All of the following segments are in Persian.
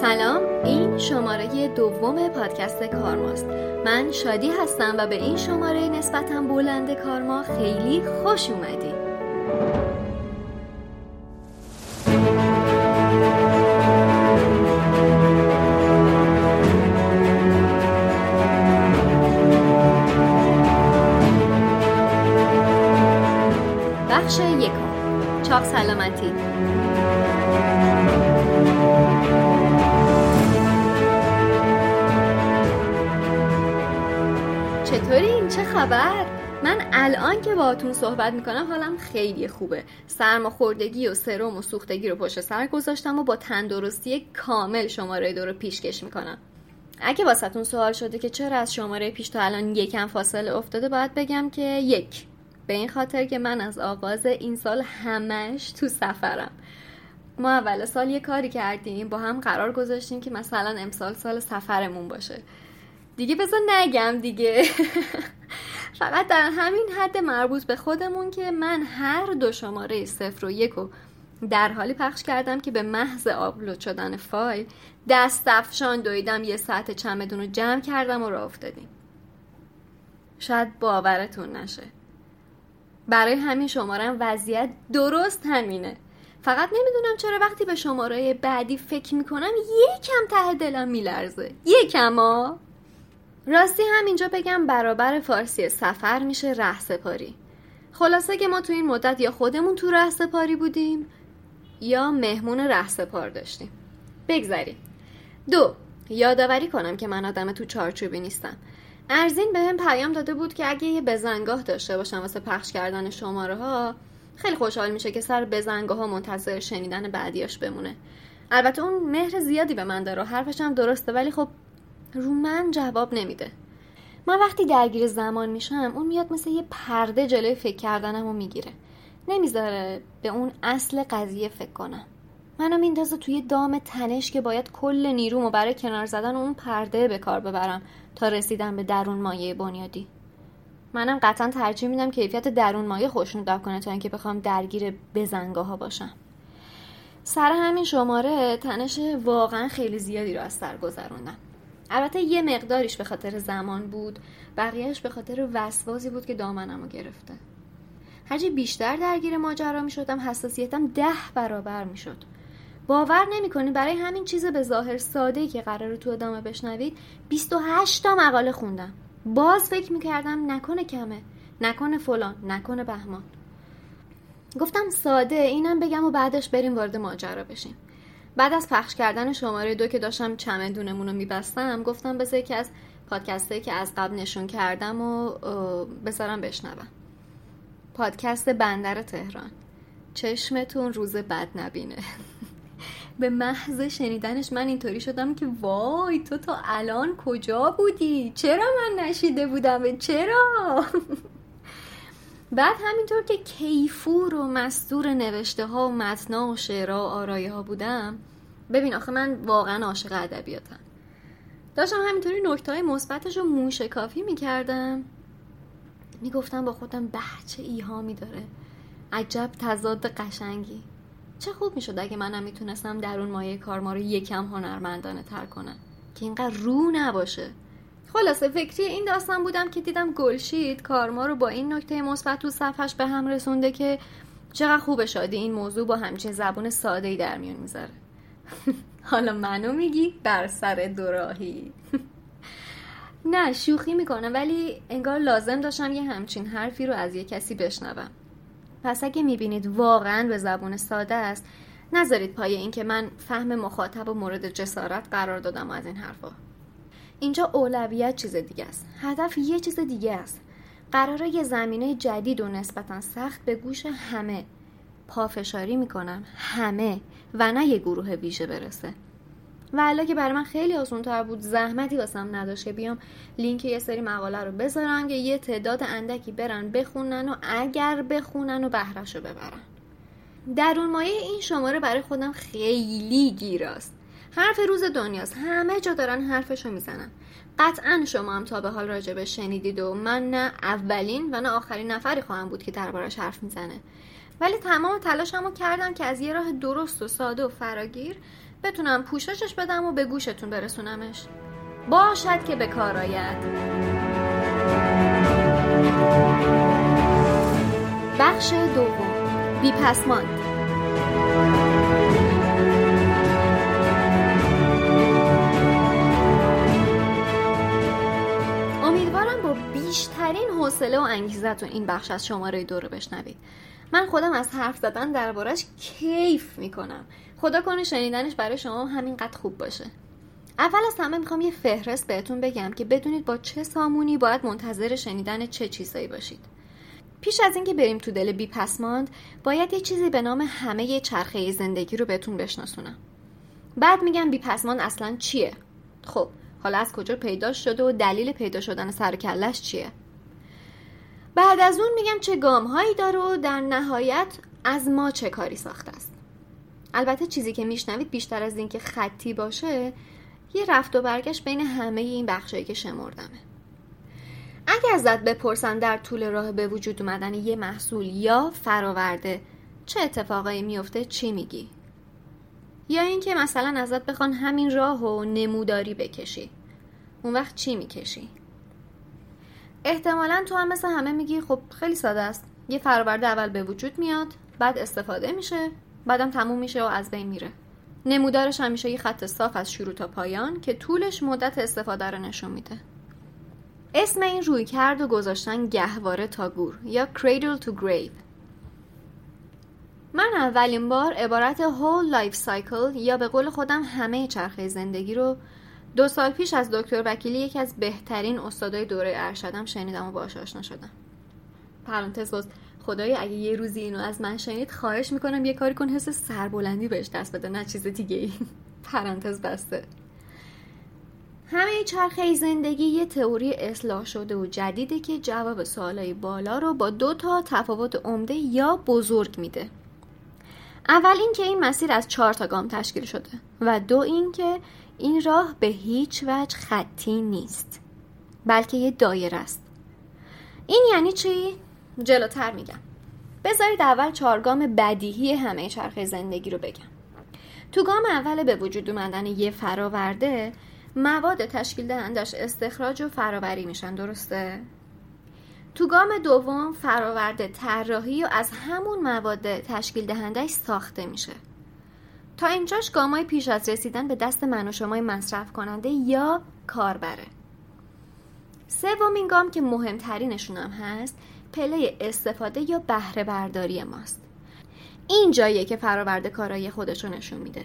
سلام این شماره دوم پادکست کارماست. من شادی هستم و به این شماره نسبتا بلند کارما خیلی خوش اومدی. باهاتون صحبت می‌کنم حالم خیلی خوبه. سرماخوردگی و سرم و سوختگی رو پشت سر گذاشتم و با تندرستی کامل شماره دو رو پیشکش می‌کنم. اگه واسهتون سوال شده که چرا از شماره پیش تا الان یکم فاصله افتاده باید بگم که یک به این خاطر که من از آغاز این سال همش تو سفرم. ما اول سال یه کاری کردیم با هم قرار گذاشتیم که مثلا امسال سال سفرمون باشه. دیگه بذار نگم دیگه. فقط در همین حد مربوط به خودمون که من هر دو شماره صفر و یک رو در حالی پخش کردم که به محض آپلود شدن فایل دست افشان دویدم یه ساعت چمدون رو جمع کردم و راه افتادیم. شاید باورتون نشه. برای همین شماره وضعیت درست همینه. فقط نمی‌دونم چرا وقتی به شماره بعدی فکر می‌کنم یکم ته دلم میلرزه. یکم ها. راستی همینجا بگم برابر فارسی سفر میشه ره سپاری. خلاصه که ما تو این مدت یا خودمون تو ره سپاری بودیم یا مهمون ره سپار داشتیم. بگذاریم دو یادآوری کنم که من آدم تو چارچوبی نیستم. ارزین به هم پیام داده بود که اگه یه بزنگاه داشته باشم واسه پخش کردن شماره ها خیلی خوشحال میشه که سر بزنگاه ها منتظر شنیدن بعدیاش بمونه. البته اون مهر زیادی به من داره حرفش هم درسته ولی خب رو من جواب نمیده. من وقتی درگیر زمان میشم اون میاد مثل یه پرده جلوی فکر کردنم رو می‌گیره. نمی‌ذاره به اون اصل قضیه فکر کنم. منو میندازه توی دام تنش که باید کل نیرومو برای کنار زدن اون پرده به کار ببرم تا رسیدن به درون مایه بنیادی. منم قطعا ترجیح میدم کیفیت درون مایه خوشنودار کنه تا اینکه بخوام درگیر بزنگاه ها باشم. سر همین شماره تنش واقعا خیلی زیادی رو از سر گذروندم. البته یه مقداریش به خاطر زمان بود. بقیهش به خاطر وسوازی بود که دامنمو گرفته. هرچی بیشتر درگیر ماجرا می شدم حساسیتم ده برابر می شد باور نمی برای همین چیز به ظاهر ساده که قرار تو ادامه بشنوید 28 تا مقاله خوندم. باز فکر می کردم نکنه کمه نکنه فلان نکنه بهمان. گفتم ساده اینم بگم و بعدش بریم وارد ماجرا بشیم. بعد از پخش کردن شماره دو که داشتم چمدونمون رو میبستم گفتم بذار یکی از پادکسته که از قبل نشون کردم و بذارم بشنوم. پادکست بندر تهران. چشمتون روز بد نبینه. به محض شنیدنش من اینطوری شدم که وای تو تا الان کجا بودی؟ چرا من نشیده بودم؟ چرا؟ بعد همینطور که کیفور و مستور نوشته ها و متنا و شعرها و آرایه ها بودم ببین آخه من واقعا عاشق ادبیاتم. داشتم همینطوری نکته های مثبتش رو موشکافی می‌کردم. می‌گفتم با خودم به چه ایهامی داره. عجب تضاد قشنگی. چه خوب می‌شد اگه منم می‌تونستم در اون مایه کار ما رو یکم هنرمندانه تر کنم. که اینقدر رو نباشه. خلاصه فکری این داستان بودم که دیدم گلشید کارما رو با این نکته مثبت تو صفحش به هم رسونده که چقدر خوب شادی این موضوع با همچین زبون ساده ای در میون می‌ذاره. حالا منو میگی بر سر دوراهی. نه شوخی می‌کنم ولی انگار لازم داشتم یه همچین حرفی رو از یه کسی بشنوم. پس اگه می‌بینید واقعا به زبون ساده است نذارید پای این که من فهم مخاطب و مورد جسارت قرار دادم از این حرفا. اینجا اولویت چیز دیگه است. هدف یه چیز دیگه است. قراره یه زمینه جدید و نسبتا سخت به گوش همه پافشاری می‌کنم. همه. و نه یه گروه ویژه برسه. و که برای من خیلی آسان تر بود زحمتی واسم نداشت بیام لینک یه سری مقاله رو بذارم که یه تعداد اندکی برن بخونن و اگر بخونن و بهرش رو ببرن. در اون مایه این شماره برای خودم خیلی گیراست. حرف روز دنیاست. همه جا دارن حرفشو می‌زنن. قطعا شما هم تا به حال راجبه شنیدید و من نه اولین و نه آخرین نفری خواهم بود که دربارش حرف می‌زنه. ولی تمام تلاشمو کردم که از یه راه درست و ساده و فراگیر بتونم پوششش بدم و به گوشتون برسونمش. باشد که به کار آید. بخش دوم. بیپسماند. بیشترین حوصله و انگیزتون این بخش از شماره دو رو بشنوید. من خودم از حرف زدن دربارش کیف می‌کنم. خدا کنه شنیدنش برای شما همینقدر خوب باشه. اول از همه می‌خوام یه فهرست بهتون بگم که بدونید با چه سامونی باید منتظر شنیدن چه چیزایی باشید. پیش از اینکه بریم تو دل بی پسماند باید یه چیزی به نام همه چرخه زندگی رو بهتون بشناسونم. بعد میگم بی پسماند اصلا چیه؟ خب حالا از کجا پیدا شده و دلیل پیدا شدن سر کلش چیه؟ بعد از اون میگم چه گام هایی داره و در نهایت از ما چه کاری ساخته است. البته چیزی که میشنوید بیشتر از اینکه خطی باشه یه رفت و برگشت بین همه این بخشایی که شمردمه. اگه ازت بپرسن در طول راه به وجود اومدن یه محصول یا فراورده چه اتفاقایی میفته چی میگی؟ یا اینکه مثلا ازت بخوان همین راه و نموداری بکشی. اون وقت چی می‌کشی؟ احتمالا تو هم مثل همه میگی خب خیلی ساده است. یه فراورده اول به وجود میاد بعد استفاده میشه بعدم تموم میشه و از بین میره. نمودارش همیشه یه خط صاف از شروع تا پایان که طولش مدت استفاده رو نشون میده. اسم این روی کرد و گذاشتن گهواره تا گور یا cradle to grave. من اولین بار عبارت whole life cycle یا به قول خودم همه چرخه زندگی رو دو سال پیش از دکتر وکیلی یکی از بهترین استادای دوره ارشدم شنیدم و باهاش آشنا شدم. پرانتز باز خدای اگه یه روزی اینو از من شنید خواهش می‌کنم یه کاری کن حس سربلندی بهش دست بده نه چیز دیگه ای پرانتز بسته. همه چرخه زندگی یه تئوری اصلاح شده و جدیده که جواب سوالای بالا رو با دو تا تفاوت عمده یا بزرگ میده. اول اینکه این مسیر از چهار تا گام تشکیل شده و دو اینکه این راه به هیچ وجه خطی نیست بلکه یه دایره است. این یعنی چی؟ جلوتر میگم. بذارید اول چهارگام بدیهی همه چرخه زندگی رو بگم. تو گام اول به وجود اومدن یه فراورده مواد تشکیل دهندش استخراج و فراوری میشن درسته؟ تو گام دوم فراورده طراحی و از همون مواد تشکیل دهندش ساخته میشه. تا اینجاش گامای پیش از رسیدن به دست من و شمای مصرف کننده یا کاربره. سومین گام که مهمترینشون هم هست پله استفاده یا بهره برداری ماست. این جاییه که فراورده کارای خودشو نشون میده.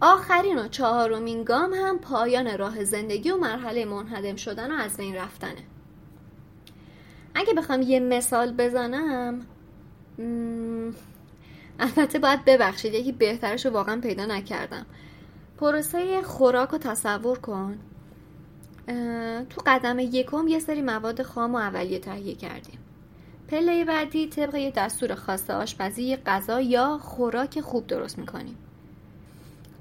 آخرین و چهارمین گام هم پایان راه زندگی و مرحله منهدم شدن و از بین رفتنه. اگه بخوام یه مثال بزنم البته باید ببخشید یکی بهترش رو واقعا پیدا نکردم. پروسه خوراک رو تصور کن. تو قدم یکم یه سری مواد خام و اولیه تهیه کردیم. پله بعدی طبق یه دستور خاص آشپزی غذا یا خوراک خوب درست می‌کنیم.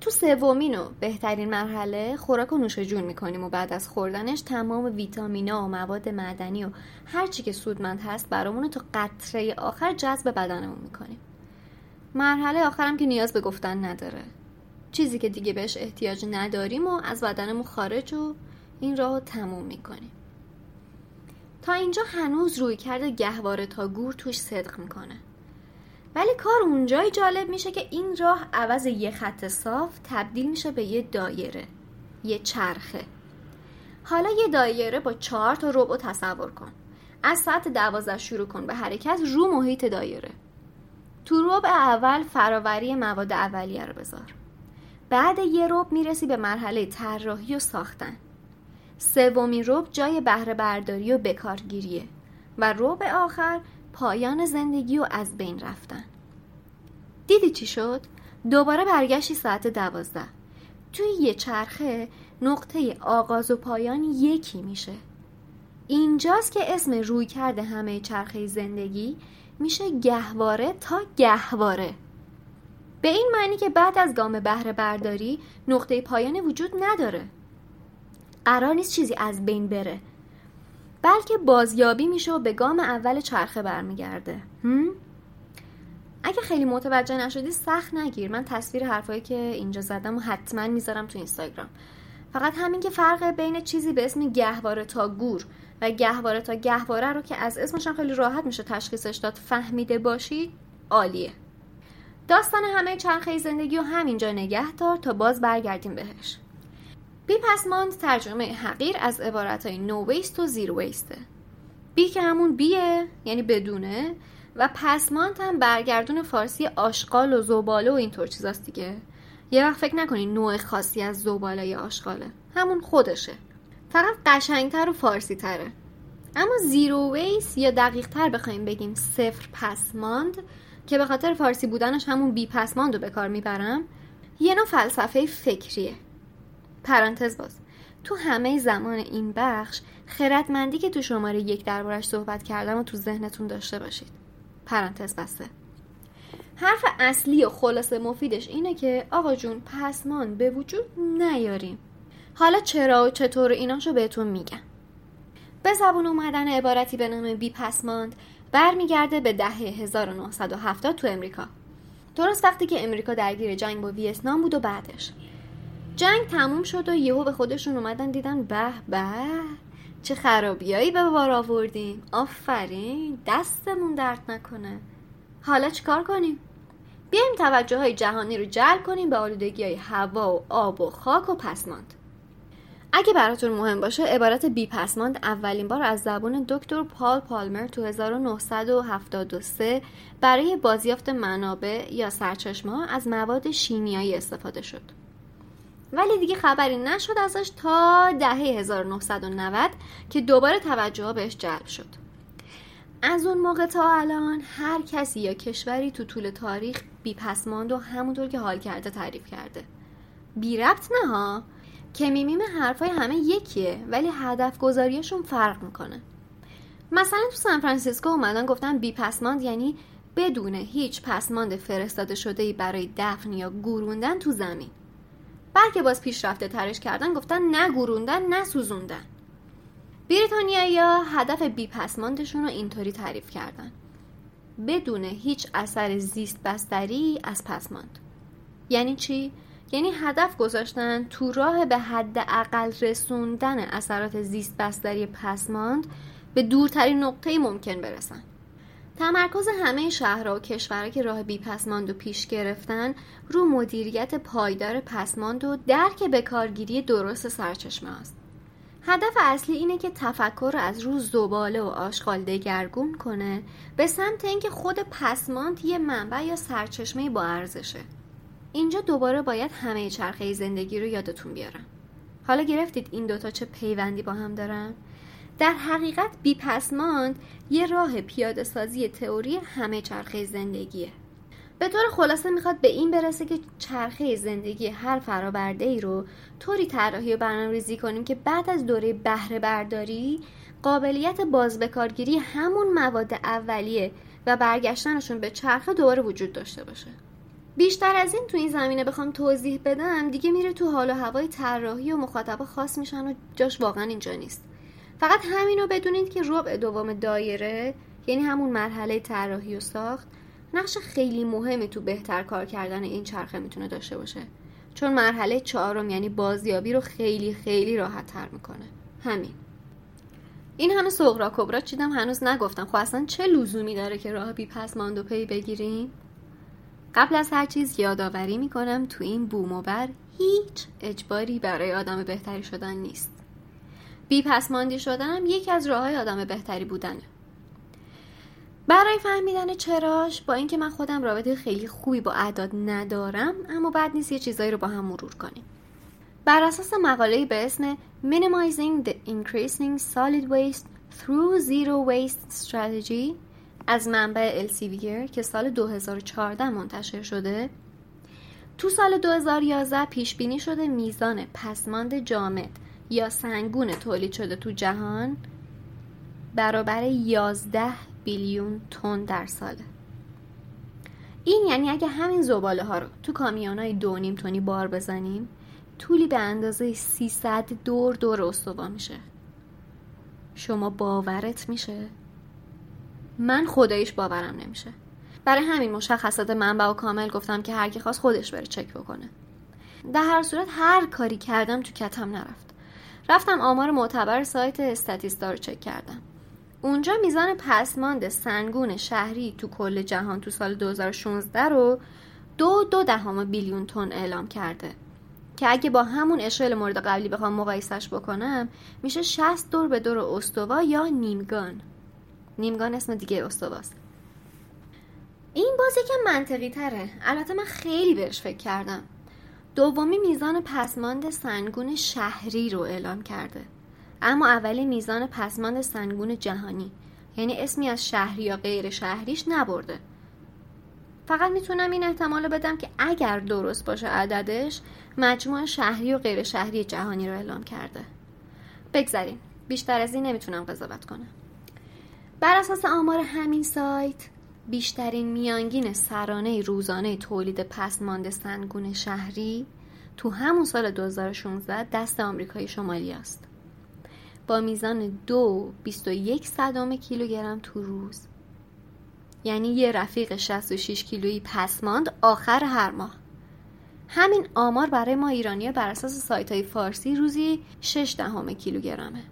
تو سومین و بهترین مرحله خوراک و نوش جون می‌کنیم و بعد از خوردنش تمام ویتامینا و مواد معدنی و هر چی که سودمند هست برامون تا قطره آخر جذب بدنمون می‌کنیم. مرحله آخرم که نیاز به گفتن نداره. چیزی که دیگه بهش احتیاج نداریم و از بدنمون خارج و این راه تموم می‌کنیم. تا اینجا هنوز روی کرده گهواره تا گور توش صدق می‌کنه. ولی کار اونجای جالب میشه که این راه عوض یه خط صاف تبدیل میشه به یه دایره یه چرخه. حالا یه دایره با چهار تا ربع تصور کن. از ساعت دوازده شروع کن به حرکت رو محیط دایره. تو ربع اول فراوری مواد اولیه رو بذار. بعد یه ربع می‌رسی به مرحله طراحی و ساختن. سومین ربع جای بهره برداری و بکارگیریه. و ربع آخر پایان زندگی و از بین رفتن. دیدی چی شد؟ دوباره برگشتی ساعت دوازده. توی یه چرخه نقطه آغاز و پایان یکی میشه. اینجاست که اسم روی کرده همه چرخه زندگی میشه گهواره تا گهواره. به این معنی که بعد از گام بهره برداری نقطه پایان وجود نداره. قرار نیست چیزی از بین بره. بلکه بازیابی میشه و به گام اول چرخه برمیگرده. اگه خیلی متوجه نشدی سخت نگیر. من تصویر حرفایی که اینجا زدم و حتما می‌ذارم تو اینستاگرام. فقط همین که فرق بین چیزی به اسم گهواره تا گور و گهواره تا گهواره رو که از اسمش خیلی راحت میشه تشخیصش داد فهمیده باشید عالیه. داستان همه چرخه زندگی رو همینجا نگه دار تا باز برگردیم بهش. بی پسماند ترجمه حقیر از عبارت های نو ویست و زیر ویسته بی که همون بیه یعنی بدونه و پسماند هم برگردون فارسی آشغال و زباله و اینطور چیزاست دیگه. یه وقت فکر نکنین نوع خاصی از زباله یا آشغاله. همون خودشه. فقط قشنگتر و فارسی تره اما زیرو ویس یا دقیق تر بخوایم بگیم صفر پسماند که به خاطر فارسی بودنش همون بی پسماند رو به کار می‌برم یه نوع فلسفه فکریه. پرانتز باز. تو همه زمان این بخش خردمندی که تو شماره یک دربارش صحبت کردم و تو ذهنتون داشته باشید. پرانتز بسته. حرف اصلی و خلاصه مفیدش اینه که آقا جون پسمان به وجود نیاریم. حالا چرا و چطور ایناشو بهتون میگم. به زبون اومدن عبارتی به نام بی پسماند برمیگرده به دهه 1970 تو امریکا. درست وقتی که امریکا درگیر جنگ با ویتنام بود و بعدش. جنگ تموم شد و یهو به خودشون اومدن دیدن به به چه خرابیایی به بار آوردیم آفرین دستمون درد نکنه. حالا چیکار کنیم؟ بیایم توجه های جهانی رو جلب کنیم به آلودگی های هوا و آب و خاک و پسماند. اگه براتون مهم باشه عبارت بی پسماند اولین بار از زبان دکتر پال پالمر تو 1973 برای بازیافت منابع یا سرچشمه از مواد شیمیایی استفاده شد. ولی دیگه خبری نشد ازش تا دهه 1990 که دوباره توجه بهش جلب شد. از اون موقع تا الان هر کسی یا کشوری تو طول تاریخ بی پسماند و همونطور که حال کرده تعریف کرده. بی ربط نه ها. که میمیم حرفای همه یکیه ولی هدف گذاریشون فرق می‌کنه. مثلا تو سان فرانسیسکو اومدن گفتن بی پسماند یعنی بدون هیچ پسماند فرستاده شده ای برای دفن یا گوروندن تو زمین. بلکه باز پیشرفته ترش کردن گفتن نه گوروندن نه سوزوندن. بریتانیایی ها هدف بی پسماندشون رو اینطوری تعریف کردن. بدون هیچ اثر زیست بستری از پسماند یعنی چی؟ یعنی هدف گذاشتن تو راه به حد اقل رسوندن اثرات زیست بستری پسماند به دورترین نقطه ممکن برسن. تمرکز همه شهرها و کشورها که راه بی پسماند و پیش گرفتن رو مدیریت پایدار پسماند و درک به کارگیری درست سرچشمه است. هدف اصلی اینه که تفکر رو از رو زباله و آشغال دگرگون کنه به سمت اینکه خود پسماند یه منبع یا سرچشمه با ارزشه. اینجا دوباره باید همه چرخه زندگی رو یادتون بیارم. حالا گرفتید این دوتا چه پیوندی با هم دارن؟ در حقیقت بیپسماند یه راه پیاده سازی تئوری همه چرخه زندگیه. به طور خلاصه می‌خواد به این برسه که چرخه زندگی هر فرابرده ای رو طوری طراحی و برنامه ریزی کنیم که بعد از دوره بهره برداری قابلیت بازبکارگیری همون مواد اولیه و برگشتنشون به چرخه دوباره وجود داشته باشه. بیشتر از این تو این زمینه بخوام توضیح بدم دیگه میره تو حال و هوای طراحی و مخاطبا خاص میشن و جاش واقعا اینجا نیست. فقط همین رو بدونید که ربع دوم دایره یعنی همون مرحله طراحی و ساخت نقش خیلی مهمی تو بهتر کار کردن این چرخه می‌تونه داشته باشه. چون مرحله چهارم یعنی بازیابی رو خیلی خیلی راحت تر می‌کنه. همین. این همه سغرا کبرا چیدم هنوز نگفتم. خب اصلا چه لزومی داره که راه بی پس ماندو پی بگیریم؟ قبل از هر چیز یادآوری می‌کنم تو این بوم و بر هیچ اجباری برای آدم بهتری شدن نیست. بی پسماندی شدنم یکی از راه های آدم بهتری بودنه برای فهمیدن چراش با اینکه من خودم رابطه خیلی خوبی با اعداد ندارم اما بعد نیست یه چیزایی رو با هم مرور کنیم. بر اساس مقاله به اسم Minimizing the Increasing Solid Waste Through Zero Waste Strategy از منبع السیویر که سال 2014 منتشر شده تو سال 2011 پیش بینی شده میزان پسماند جامد یا سنگون تولید شده تو جهان برابر 11 بیلیون تن در ساله. این یعنی اگه همین زباله ها رو تو کامیون های دو نیم تونی بار بزنیم طولی به اندازه 300 دور دور استوا میشه. شما باورت میشه؟ من خدایش باورم نمیشه. برای همین مشخصات منبع و کامل گفتم که هر کی خواست خودش بره چک بکنه. در هر صورت هر کاری کردم تو کتم نرفت. رفتم آمار معتبر سایت استاتیستا رو چک کردم. اونجا میزان پسماند سنگون شهری تو کل جهان تو سال 2016 رو دو دو دهم بیلیون تن اعلام کرده. که اگه با همون اشل مورد قبلی بخوام مقایسش بکنم میشه 60 دور به دور استوا یا نیمگان. نیمگان اسم دیگه استواست. این باز یکم منطقی تره. البته من خیلی بهش فکر کردم. دومی میزان پسماند سنگون شهری رو اعلام کرده. اما اولی میزان پسماند سنگون جهانی. یعنی اسمی از شهری یا غیر شهریش نبرده. فقط می‌تونم این احتمال بدم که اگر درست باشه عددش مجموع شهری و غیر شهری جهانی رو اعلام کرده. بگذاریم بیشتر از این نمی‌تونم قضاوت کنم. بر اساس آمار همین سایت بیشترین میانگین سرانه روزانه تولید پسماند سنگون شهری تو همون سال 2016 دست آمریکای شمالی است. با میزان دو بیست و یک صدام کیلوگرم تو روز. یعنی یه رفیق 66 کیلویی پسماند آخر هر ماه. همین آمار برای ما ایرانی بر اساس سایت های فارسی روزی 6 دهم کیلوگرمه.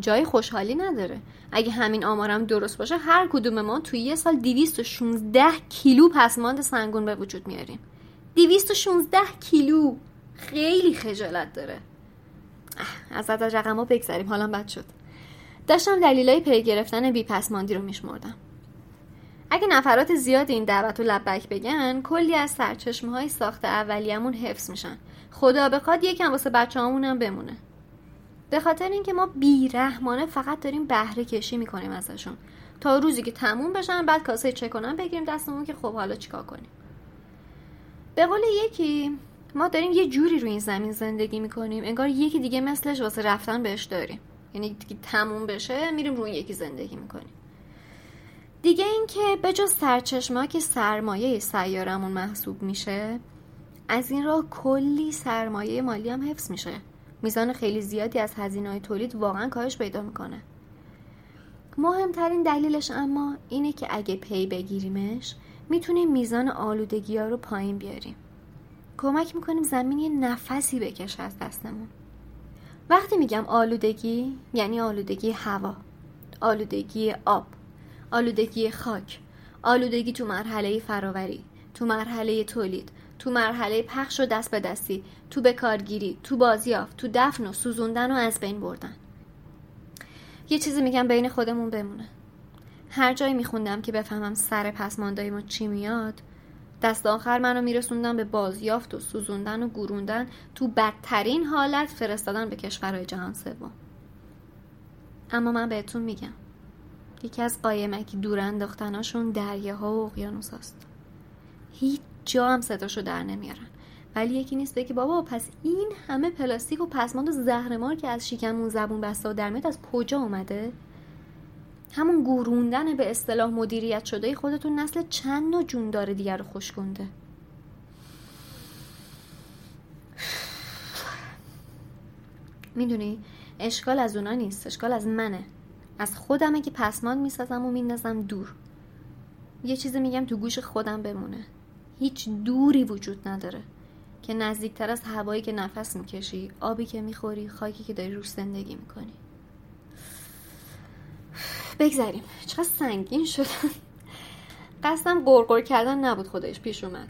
جای خوشحالی نداره. اگه همین آمارم درست باشه هر کدوم ما توی یه سال 216 کیلو پسماند سنگون به وجود میاریم. 216 کیلو. خیلی خجالت داره. از عدد رقم ها حالا بد شد. داشتم دلیلای پی گرفتن بی پسماندی رو میشمردم. اگه نفرات زیاد این دعوت و لبک بگن کلی از سرچشمه های ساخت اولیمون حفظ میشن. خدا بخواد یکم واسه بچه هم بمونه. به خاطر اینکه ما بیرحمانه فقط داریم بهره کشی می‌کنیم ازشون. تا روزی که تموم بشن بعد کاسه چک کنن بگیریم دستمون که خب حالا چیکار کنیم. به قول یکی ما داریم یه جوری روی این زمین زندگی می‌کنیم انگار یکی دیگه مثلش واسه رفتن بهش داریم. یعنی دیگه تموم بشه میریم روی یکی زندگی می‌کنیم. دیگه اینکه به جز سرچشمه که سرمایه سیارمون محسوب میشه از این راه کلی سرمایه مالی هم حفظ میشه. میزان خیلی زیادی از هزینه های تولید واقعا کاهش پیدا می‌کنه. مهمترین دلیلش اما اینه که اگه پی بگیریمش می‌تونیم میزان آلودگی ها رو پایین بیاریم. کمک می‌کنیم زمین یه نفسی بکشه از دستمون. وقتی میگم آلودگی یعنی آلودگی هوا آلودگی آب آلودگی خاک آلودگی تو مرحله فراوری تو مرحله تولید تو مرحله پخش و دست به دستی تو بکارگیری تو بازیافت تو دفن و سوزوندن و از بین بردن. یه چیزی میگم بین خودمون بمونه. هر جایی میخوندم که بفهمم سر پسماندای ما چی میاد دست آخر منو میرسوندن به بازیافت و سوزوندن و گروندن تو بدترین حالت فرستادن به کشورهای جهان سوم. اما من بهتون میگم یکی از قایمکی دور انداختناشون دریاها و اقیانوس هست هیچ جا هم صداشو در نمیارن. ولی یکی نیست بگی بابا پس این همه پلاستیک و پسماند و زهرمار که از شکمون زبون بسته و در میاد از کجا اومده؟ همون گوروندن به اصطلاح مدیریت شده خودتون نسل چند نوع جون داره دیگر رو خوش کنده می‌دونی اشکال از اونا نیست اشکال از منه. از خودمه که پسماند می‌سازم و میندازم دور. یه چیزی میگم تو گوش خودم بمونه. هیچ دوری وجود نداره که نزدیکتر از هوایی که نفس می‌کشی آبی که می‌خوری خاکی که داری روش زندگی می‌کنی. بگذاریم چقدر سنگین شد قصدم گرگر کردن نبود خودش پیش اومد.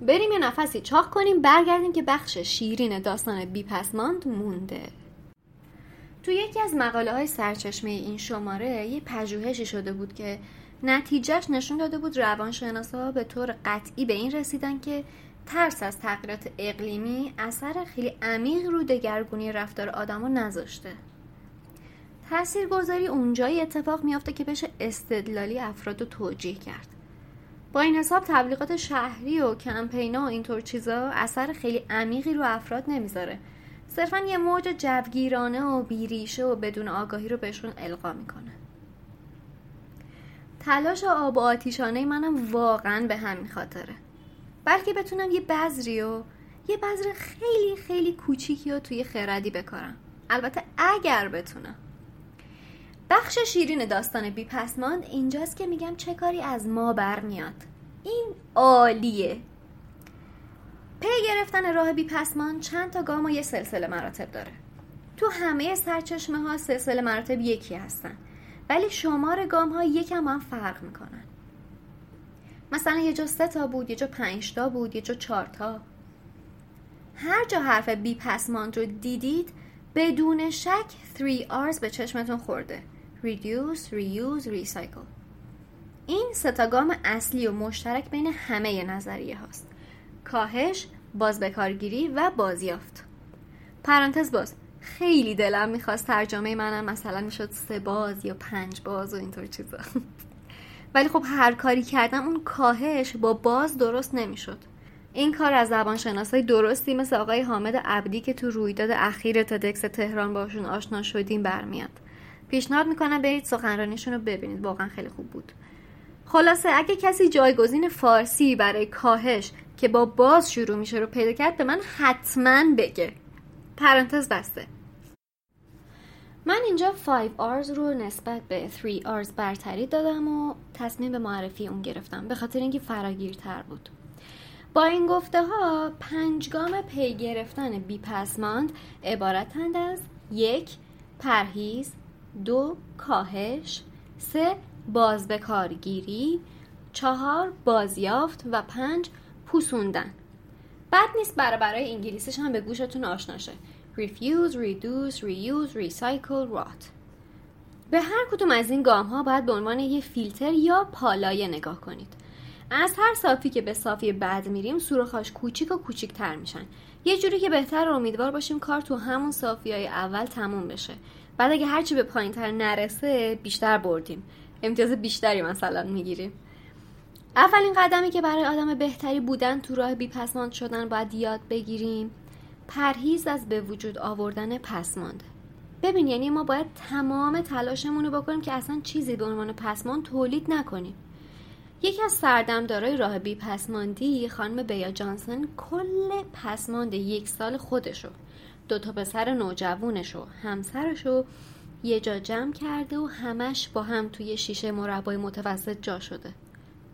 بریم یه نفسی چاق کنیم برگردیم که بخش شیرین داستان بیپسماند مونده. تو یکی از مقاله های سرچشمه این شماره یه پژوهشی شده بود که نتیجهش نشون داده بود روانشناسا به طور قطعی به این رسیدن که ترس از تغییرات اقلیمی اثر خیلی عمیق رو دگرگونی رفتار آدمو نذاشته. گذاری اونجایی اتفاق میافته که بشه استدلالی افراد رو توجیه کرد. با این حساب تبلیغات شهری و کمپینا و اینطور چیزا اثر خیلی عمیقی رو افراد نمی‌ذاره. صرفا یه موج جوگیرانه و بیریشه و بدون آگاهی رو بهشون القا می‌کنه. تلاش آب و آتیشانه منم واقعا به همین خاطره. بلکه بتونم یه بذری و یه بذر خیلی خیلی کوچیکی رو توی خردی بکارم. البته اگر بتونم. بخش شیرین داستان بی پسماند اینجاست که میگم چه کاری از ما برمیاد. این عالیه. پی گرفتن راه بی پسمان چند تا گام و یه سلسله مراتب داره. تو همه سرچشمه ها سلسله مراتب یکی هستن. ولی شمار گام ها یکم هم فرق می‌کنن. مثلا یه جا سه تا بود یه جا پنج تا بود یه جا چهار تا. هر جا حرف بی پسماند رو دیدید بدون شک 3 R's به چشمتون خورده. Reduce, Reuse, Recycle. این ستاگام اصلی و مشترک بین همه نظریه هاست. کاهش، بازبکارگیری و بازیافت. پرانتز باز. خیلی دلم می‌خواست ترجمه منم مثلا می‌شد سه باز یا پنج باز و اینطور چیزا. ولی خب هر کاری کردم اون کاهش با باز درست نمی‌شد. این کار از زبانشناسای درستی مثل آقای حامد عبدی که تو رویداد اخیر تدکس تهران باشون آشنا شدیم برمیاد. پیشنهاد می‌کنم برید سخنرانیشون رو ببینید. واقعا خیلی خوب بود. خلاصه اگه کسی جایگزین فارسی برای کاهش که با باز شروع میشه رو پیدا کرد به من حتما بگه. پرانتز بسته. من اینجا 5 R's رو نسبت به 3 R's برتری دادم و تصمیم به معرفی اون گرفتم به خاطر اینکه فراگیرتر بود. با این گفته ها پنجگام پی گرفتن بی پسماند عبارتند از یک پرهیز دو کاهش سه باز به کارگیری چهار بازیافت و پنج پوسوندن. بد نیست برای برای انگلیسیش هم به گوشتون آشنا شه. Refuse, reduce, reuse, recycle, rot. به هر کدوم از این گام ها باید به عنوان یه فیلتر یا پالایه نگاه کنید. از هر صافی که به صافی بعد میریم سوراخاش کوچیک و کوچیکتر میشن. یه جوری که بهتر امیدوار باشیم کار تو همون صافی های اول تموم بشه. بعد اگه هرچی به پایین تر نرسه بیشتر بردیم. امتیاز بیشتری مثلا می‌گیریم. اولین قدمی که برای آدم بهتری بودن تو راه بی پسماند شدن باید یاد بگیریم. پرهیز از به وجود آوردن پسماند ببین یعنی ما باید تمام تلاشمون رو بکنیم که اصلا چیزی به عنوان پسماند تولید نکنیم. یکی از سردمدارای راه بی پسماندی خانم بیا جانسن کل پسماند یک سال خودشو دو تا پسر نوجوونشو همسرشو یه جا جمع کرده و همش با هم توی شیشه مربای متوسط جا شده.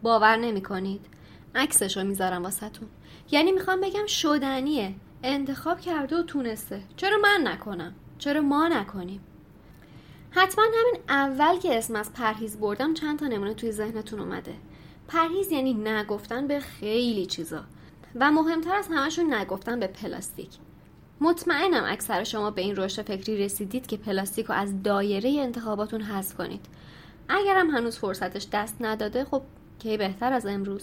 باور نمی کنید عکسش رو می‌ذارم واسهتون. یعنی می‌خوام بگم شدنیه. انتخاب کرده و تونسته. چرا من نکنم؟ چرا ما نکنیم؟ حتما همین اول که اسم از پرهیز بردم چند تا نمونه توی ذهنتون اومده. پرهیز یعنی نگفتن به خیلی چیزا. و مهمتر از همشون نگفتن به پلاستیک. مطمئنم اکثر شما به این رشد فکری رسیدید که پلاستیک رو از دایره انتخاباتون حذف کنید. اگرم هنوز فرصتش دست نداده خب کی بهتر از امروز؟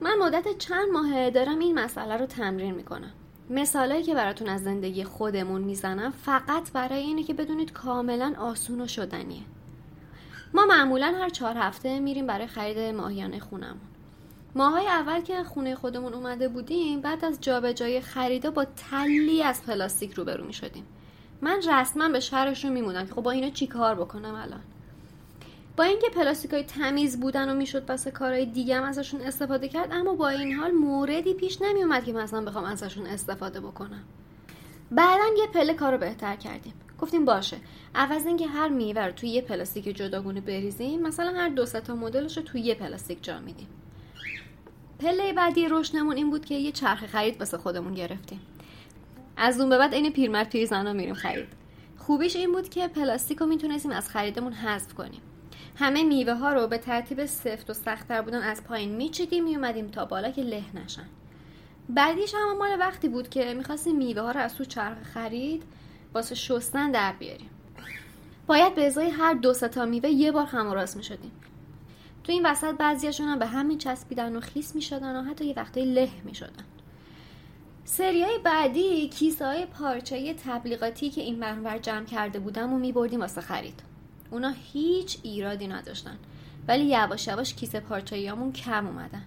من مدت چند ماه دارم این مسئله رو تمرین می‌کنم. مثالایی که براتون از زندگی خودمون می‌زنم فقط برای اینه که بدونید کاملا آسون و شدنیه. ما معمولا هر چهار هفته میریم برای خرید ماهیانه خونمون ماهای اول که خونه خودمون اومده بودیم بعد از جابجایی خریدا با تلی از پلاستیک روبرو می شدیم من رسما به شهرشون میمونم که خب با اینا چی کار بکنم الان؟ با اینکه پلاستیک های تمیز بودن و می‌شد واسه کارهای دیگه هم ازشون استفاده کرد اما با این حال موردی پیش نمیومد که مثلا بخوام ازشون استفاده بکنم. بعدا یه پله کار رو بهتر کردیم. گفتیم باشه عوض اینکه هر میوه رو توی یه پلاستیک جداگونه بریزیم مثلا هر دو تا مدلش رو توی یه پلاستیک جا میدیم. پله بعدی روشنمون این بود که یه چرخ خرید واسه خودمون گرفتیم. از اون به بعد این پیرمرد پیرزنا میریم خرید. خوبیش این بود که پلاستیک رو می‌تونستیم از خریدمون حذف کنیم. همه میوه ها رو به ترتیب سفت و سختتر بودن از پایین میچیدیم میومدیم تا بالا که له نشن. بعدیش هم مال وقتی بود که می‌خواستیم میوه ها رو از تو چرخ خرید واسه شستن در بیاریم. باید به ازای هر دو تا میوه یه بار هم راست می‌شدیم. تو این وسط بعضیاشون هم به همین چسبیدن و خیس می‌شدن و حتی یه وقتی له می‌شدن. سری های بعدی کیسه های پارچه تبلیغاتی که این منور جمع کرده بودم و میبردیم واسه خرید. اونا هیچ ایرادی نداشتن. ولی یواش یواش کیسه پارچه‌ایامون کم اومدن.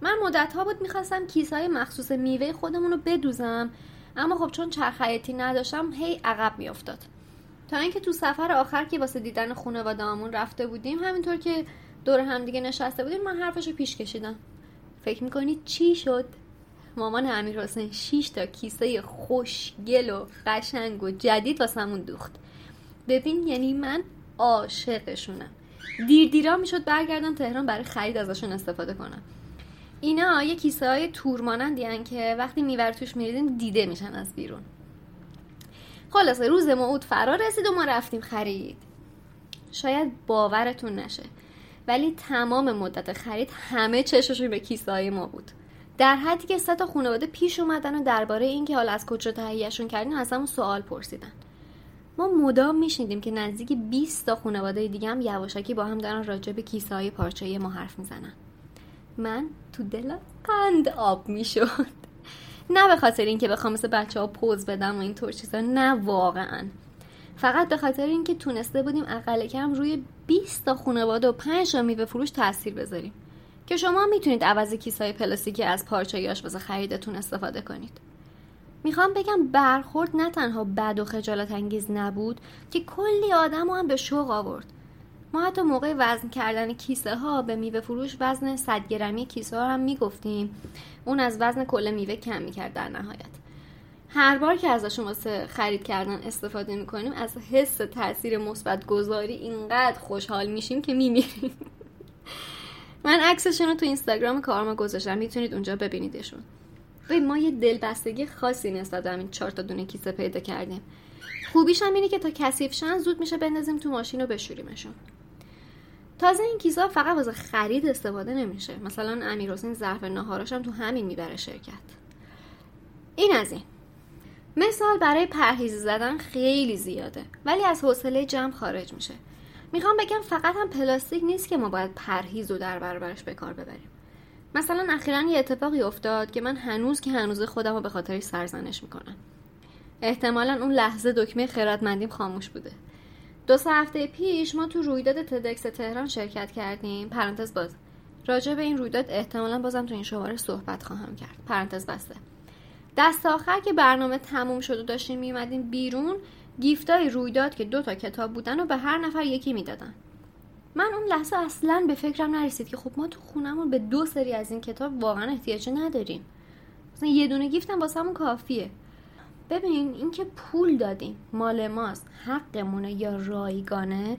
من مدت ها بود می‌خواستم کیسه های مخصوص میوه خودمون رو بدوزم اما خب چون چرخیتی نداشتم هی عقب میافتاد. تا اینکه تو سفر آخر که واسه دیدن خانواده‌مون رفته بودیم همینطور که دور هم دیگه نشسته بودیم من حرفشو پیش کشیدم. فکر می‌کنید چی شد؟ مامان امیر حسین 6 تا کیسه خوشگل و قشنگ و جدید واسمون دوخت. ببین یعنی من عاشقشونم. دیر دیرا می‌شد برگردم تهران برای خرید ازشون استفاده کنم اینا یه کیسه های تور مانندی که وقتی میور توش میریدیم دیده میشن از بیرون. خلاصه روز موعود فرا رسید و ما رفتیم خرید. شاید باورتون نشه ولی تمام مدت خرید همه چششون به کیسه های ما بود. در حدی که سه تا خانواده پیش اومدن و درباره اینکه حالا از کجا تهیهشون کردیم از همون سوال پرسیدن. ما مدام میشنیدیم که نزدیک 20 تا خانواده دیگه هم یواشکی با هم دارن راجع به کیسه های پارچه ما حرف می‌زنن. من تو دلم قند آب می‌شد. نه به خاطر اینکه بخوام مثل بچه ها پوز بدم و اینطور چیزا نه واقعا. فقط به خاطر اینکه تونسته بودیم اقل کم روی 20 تا خانواده و 5 تا میوه فروش تاثیر بذاریم. که شما می‌تونید عوض کیسای پلاستیکی از پارچه آشپز خریدتون استفاده کنید. می‌خوام بگم برخورد نه تنها بد و خجالت انگیز نبود که کلی آدم هم به شوق آورد. ما حتی موقع وزن کردن کیسه ها به میوه فروش وزن 100 گرمی کیسه ها هم می‌گفتیم. اون از وزن کل میوه کم می‌کرد در نهایت. هر بار که ازشون واسه خرید کردن استفاده می‌کنیم از حس تاثیر مثبت گذاری اینقدر خوشحال میشیم که میمیریم. من عکسشون رو تو اینستاگرام کارما گذاشتم. می‌تونید اونجا ببینیدشون. به ما یه دلبستگی خاصی نسبت به همین چهار تا دونه کیسه پیدا کردیم. خوبیش هم اینه که تا کثیف شن زود میشه بندازیم تو ماشین و بشوریمشون. تازه این کیسه فقط واسه خرید استفاده نمیشه. مثلا امیر حسین ظرف نهاراش هم تو همین می‌بره شرکت. این از این. مثال برای پرهیز زدن خیلی زیاده ولی از حوصله جمع خارج میشه. می‌خوام بگم فقط هم پلاستیک نیست که ما باید پرهیز و در برابرش به کار ببریم. مثلا اخیرا یه اتفاقی افتاد که من هنوز که هنوز خودم رو به خاطرش سرزنش می‌کنم. احتمالا اون لحظه دکمه خیراتمندیم خاموش بوده. دو سه هفته پیش ما تو رویداد تدکس تهران شرکت کردیم. پرانتز باز. راجع به این رویداد احتمالا بازم تو این شماره صحبت خواهم کرد. پرانتز بسته. دست آخر که برنامه تموم شد و داشتیم میومدیم بیرون گیفتای رویداد که دو تا کتاب بودن و به هر نفر یکی می‌دادن. من اون لحظه اصلا به فکرم نرسید که خب ما تو خونمون به دو سری از این کتاب واقعا احتیاج نداریم. مثلا یه دونه گیفتم واسمون کافیه. ببین اینکه پول دادیم مال ماست حقمونه یا رایگانه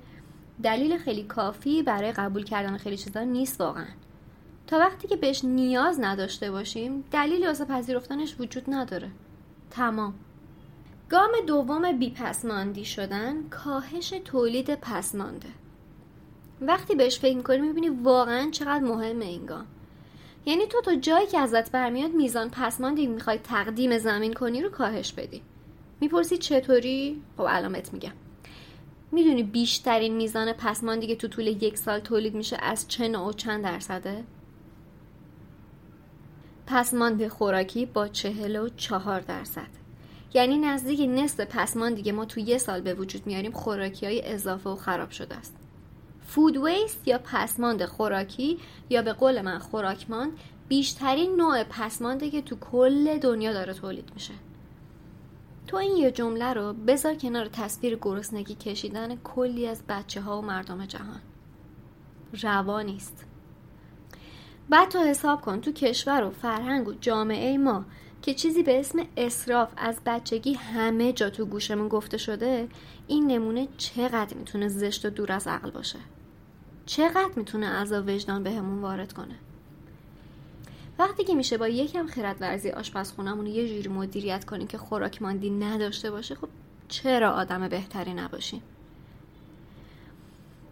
دلیل خیلی کافی برای قبول کردن خیلی چیزا نیست واقعا. تا وقتی که بهش نیاز نداشته باشیم دلیلی واسه پذیرفتنش وجود نداره. تمام. گام دوم بیپسماندی شدن کاهش تولید پسمانده. وقتی بهش فکر می‌کنی می‌بینی واقعا چقدر مهمه این گام یعنی تو تا جایی که ازت برمیاد میزان پسماندی می‌خوای تقدیم زمین کنی رو کاهش بدی. می‌پرسی چطوری؟ خب علامت میگم. می‌دونی بیشترین میزان پسماندی که تو طول یک سال تولید میشه از چه نوع چند درصده؟ پسماند خوراکی با چهل و چهار درصد. یعنی نزدیک نصف پسماندی که ما تو یه سال به وجود میاریم خوراکی های اضافه و خراب شده است. فود ویست یا پسماند خوراکی یا به قول من خوراکماند بیشترین نوع پسمانده که تو کل دنیا داره تولید میشه. تو این یه جمله رو بذار کنار تصویر گرسنگی کشیدن کلی از بچه ها و مردم جهان. روا نیست. بعد تو حساب کن تو کشور و فرهنگ و جامعه ما که چیزی به اسم اصراف از بچگی همه جا تو گوشمون گفته شده این نمونه چقدر می‌تونه زشت و دور از عقل باشه؟ چقدر می‌تونه عذاب وجدان بهمون وارد کنه؟ وقتی که میشه با یکم خرد ورزی آشپزخونمون یه جوری مدیریت کنیم که خوراک ماندی نداشته باشه خب چرا آدم بهتری نباشیم؟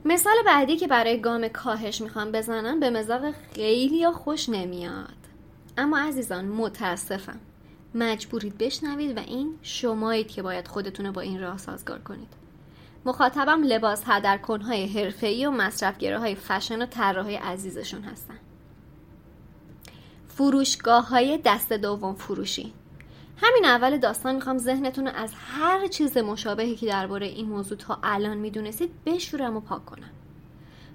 مثال بعدی که برای گام کاهش می‌خوام بزنم به مزاق خیلی خوش نمیاد. اما عزیزان متاسفم. مجبورید بشنوید و این شمایید که باید خودتون رو با این راه سازگار کنید. مخاطبم لباس هدرکنهای حرفه‌ای و های فشن و طراحهای عزیزشون هستن. فروشگاه های دست دوم فروشی. همین اول داستان می‌خوام ذهنتون رو از هر چیز مشابهی که درباره این موضوع تا الان می‌دونستید بشورم و پاک کنم.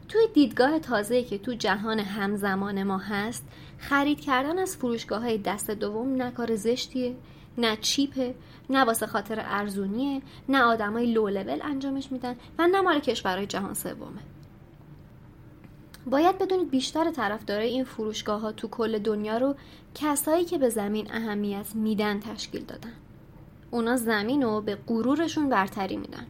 توی دیدگاه تازه‌ای که تو جهان همزمان ما هست خرید کردن از فروشگاه های دست دوم نه کار زشتیه نه چیپه نه واسه خاطر ارزونیه نه آدمای لو لول انجامش میدن و نه مال کشورهای جهان سومه. باید بدونید بیشتر طرفدارای این فروشگاه ها تو کل دنیا رو کسایی که به زمین اهمیت میدن تشکیل دادن. اونا زمین رو به غرورشون برتری میدن.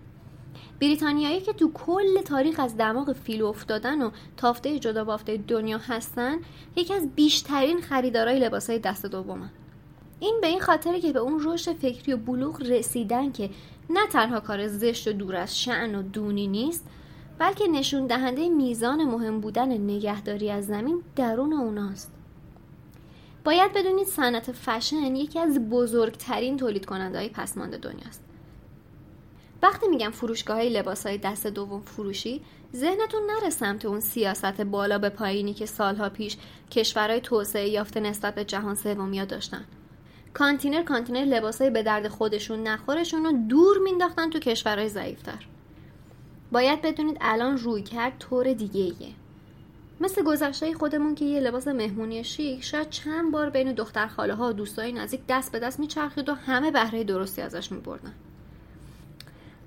بریتانیایی که تو کل تاریخ از دماغ فیل افتادن و تافته جدا بافته دنیا هستن یکی از بیشترین خریدارای لباسای دست دومن. این به این خاطره که به اون رشد فکری و بلوغ رسیدن که نه تنها کار زشت و دور از شعن و دونی نیست بلکه نشون دهنده میزان مهم بودن نگهداری از زمین درون اوناست. باید بدونید صنعت فشن یکی از بزرگترین تولید کننده های پسمانده دنیاست. وقتی میگم فروشگاه های لباس های دست دوم فروشی ذهنتون نره سمت اون سیاست بالا به پایینی که سالها پیش کشورهای توسعه یافته نسبت به جهان سومیا داشتن. کانتینر کانتینر لباسای به درد خودشون نخورشون رو دور مینداختن تو کشورهای ضعیفتر باید بدونید الان روی کرد طور دیگه ایه. مثل گذشته خودمون که یه لباس مهمونی شیک شاید چند بار بین دختر خاله ها و دوستای نزدیک دست به دست میچرخید و همه بهره درستی ازش میبردن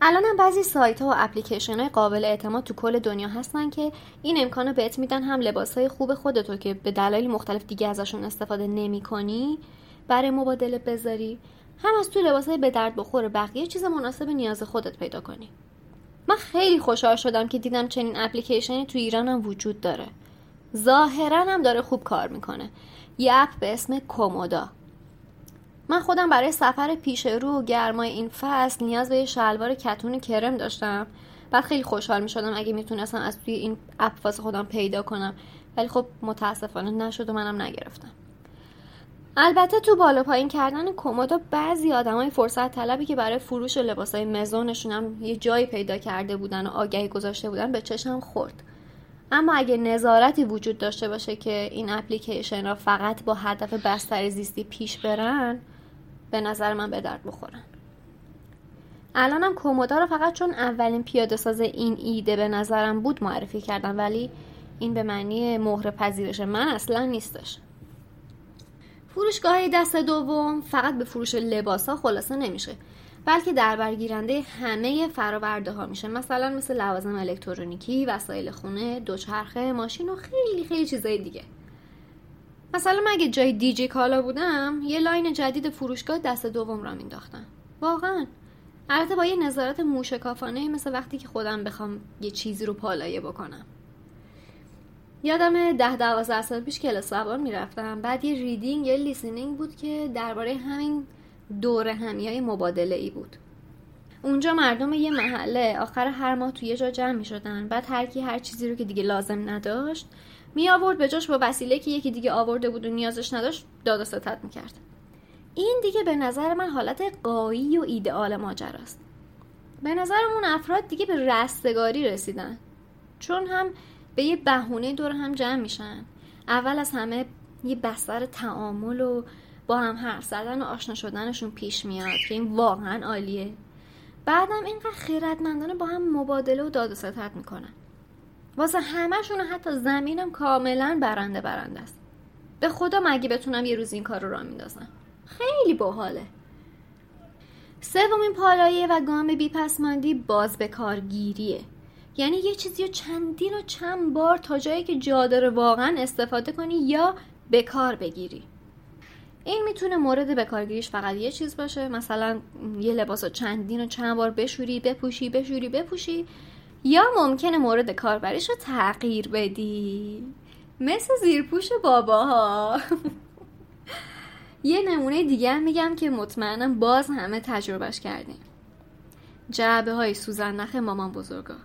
الان هم بعضی سایت ها و اپلیکیشن های قابل اعتماد تو کل دنیا هستن که این امکانو بهت میدن هم لباس های خوب خودتو که به دلایل مختلف دیگه ازشون استفاده نمی کنی برای مبادله بذاری. هم از تو لباس های به درد بخور بقیه چیز مناسب نیاز خودت پیدا کنی. من خیلی خوشحال شدم که دیدم چنین اپلیکیشنی تو ایران هم وجود داره. ظاهرا هم داره خوب کار می‌کنه. یه اپ به اسم کومودا. من خودم برای سفر پیش رو و گرمای این فصل نیاز به یه شلوار کتون کرم داشتم. بعد خیلی خوشحال می شدم اگه می‌تونستم از توی این اپ واسه خودم پیدا کنم. ولی خب متاسفانه نشد و منم نگرفتم. البته تو بالا پایین کردن کمودا بعضی آدمای فرصت طلبی که برای فروش لباسای مزونشون هم یه جایی پیدا کرده بودن و آگهی گذاشته بودن به چشم خورد. اما اگه نظارتی وجود داشته باشه که این اپلیکیشن را فقط با هدف بستر زیستی پیش برن به نظر من به درد بخورن. الانم کومودا رو فقط چون اولین پیاده ساز این ایده به نظرم بود معرفی کردم ولی این به معنی مهر پذیرش من اصلا نیستش. فروشگاه دست دوم فقط به فروش لباس ها خلاصه نمیشه بلکه در برگیرنده همه فراورده ها میشه مثلا مثل لوازم الکترونیکی وسایل خونه دوچرخه ماشین و خیلی خیلی چیزای دیگه. مثلا من اگه جای دیجی کالا بودم یه line جدید فروشگاه دست دوم راه مینداختم واقعا. البته با یه نظارت موشکافانه مثل وقتی که خودم بخوام یه چیزی رو پالایه بکنم. یادم ده دوازده سال پیش کلاس زبان می‌رفتم. بعد یه reading یه listening بود که درباره همین دور همی های مبادله ای بود. اونجا مردم یه محله آخر هر ماه توی یه جا جمع می شدن بعد هر کی هر چیزی رو که دیگه لازم نداشت می آورد به جاش با وسیله که یکی دیگه آورده بود و نیازش نداشت داد و ستت می این دیگه به نظر من حالت قایی و ایدئال ماجراست. به نظرمون افراد دیگه به رستگاری رسیدن. چون هم به یه بهونه دور هم جمع میشن. اول از همه یه بستر تعامل و با هم حرف زدن و آشنا شدنشون پیش میاد که این واقعا عالیه. بعدم اینقدر خیرتمندانه با هم مبادله و داد و ستت می‌کنن. واسه همهشون حتی زمینم کاملا برنده برنده است. به خدا مگه بتونم یه روز این کار رو را میندازم؟ خیلی باحاله. سومین پالایه و گام بیپسماندی باز به کارگیریه. یعنی یه چیزی رو چندین و چند بار تا جایی که جا داره واقعا استفاده کنی یا به کار بگیری. این می‌تونه مورد بکارگیریش فقط یه چیز باشه. مثلا یه لباس رو چندین و چند بار بشوری بپوشی بشوری بپوشی. یا ممکنه مورد کاربریش رو تغییر بدی. مثل زیرپوش باباها. یه نمونه دیگه میگم که مطمئنم باز همه تجربهش کردیم. جعبه های سوزن نخ مامان بزرگا.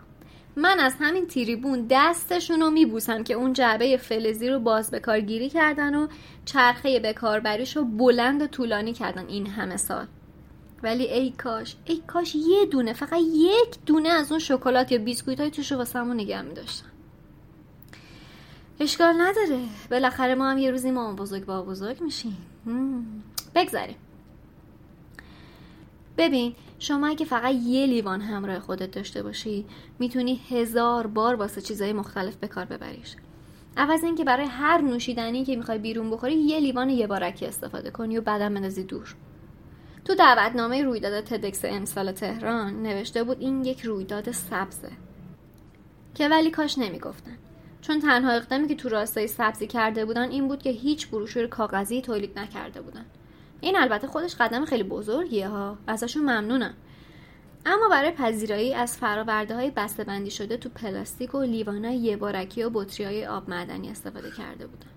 من از همین تریبون دستشون رو میبوسم که اون جعبه فلزی رو باز به کارگیری کردن و چرخه به کاربریش رو بلند و طولانی کردن این همه سال. ولی ای کاش ای کاش یه دونه فقط یک دونه از اون شکلات یا بیسکویت های توش واسمون نگه میداشتن. اشکال نداره. بالاخره ما هم یه روزی مامان بزرگ با بزرگ میشیم. بگذاریم. ببین شما اگه فقط یه لیوان همراه خودت داشته باشی می‌تونی هزار بار واسه چیزهای مختلف به کار ببریش. عوض اینکه برای هر نوشیدنی که می‌خوای بیرون بخوری یه لیوان یه بارکی استفاده کنی و بعدم بندازی دور. تو دعوتنامه رویداد تدکس امسال تهران نوشته بود این یک رویداد سبزه. که ولی کاش نمی‌گفتن. چون تنها اقدامی که تو راستای سبزی کرده بودن این بود که هیچ بروشور کاغذی تولید نکرده بودن. این البته خودش قدم خیلی بزرگیه ها. ازشون ممنونم. اما برای پذیرایی از فراورده های بسته بندی شده تو پلاستیک و لیوانای یه بارکی و بطری های آب معدنی استفاده کرده بودن.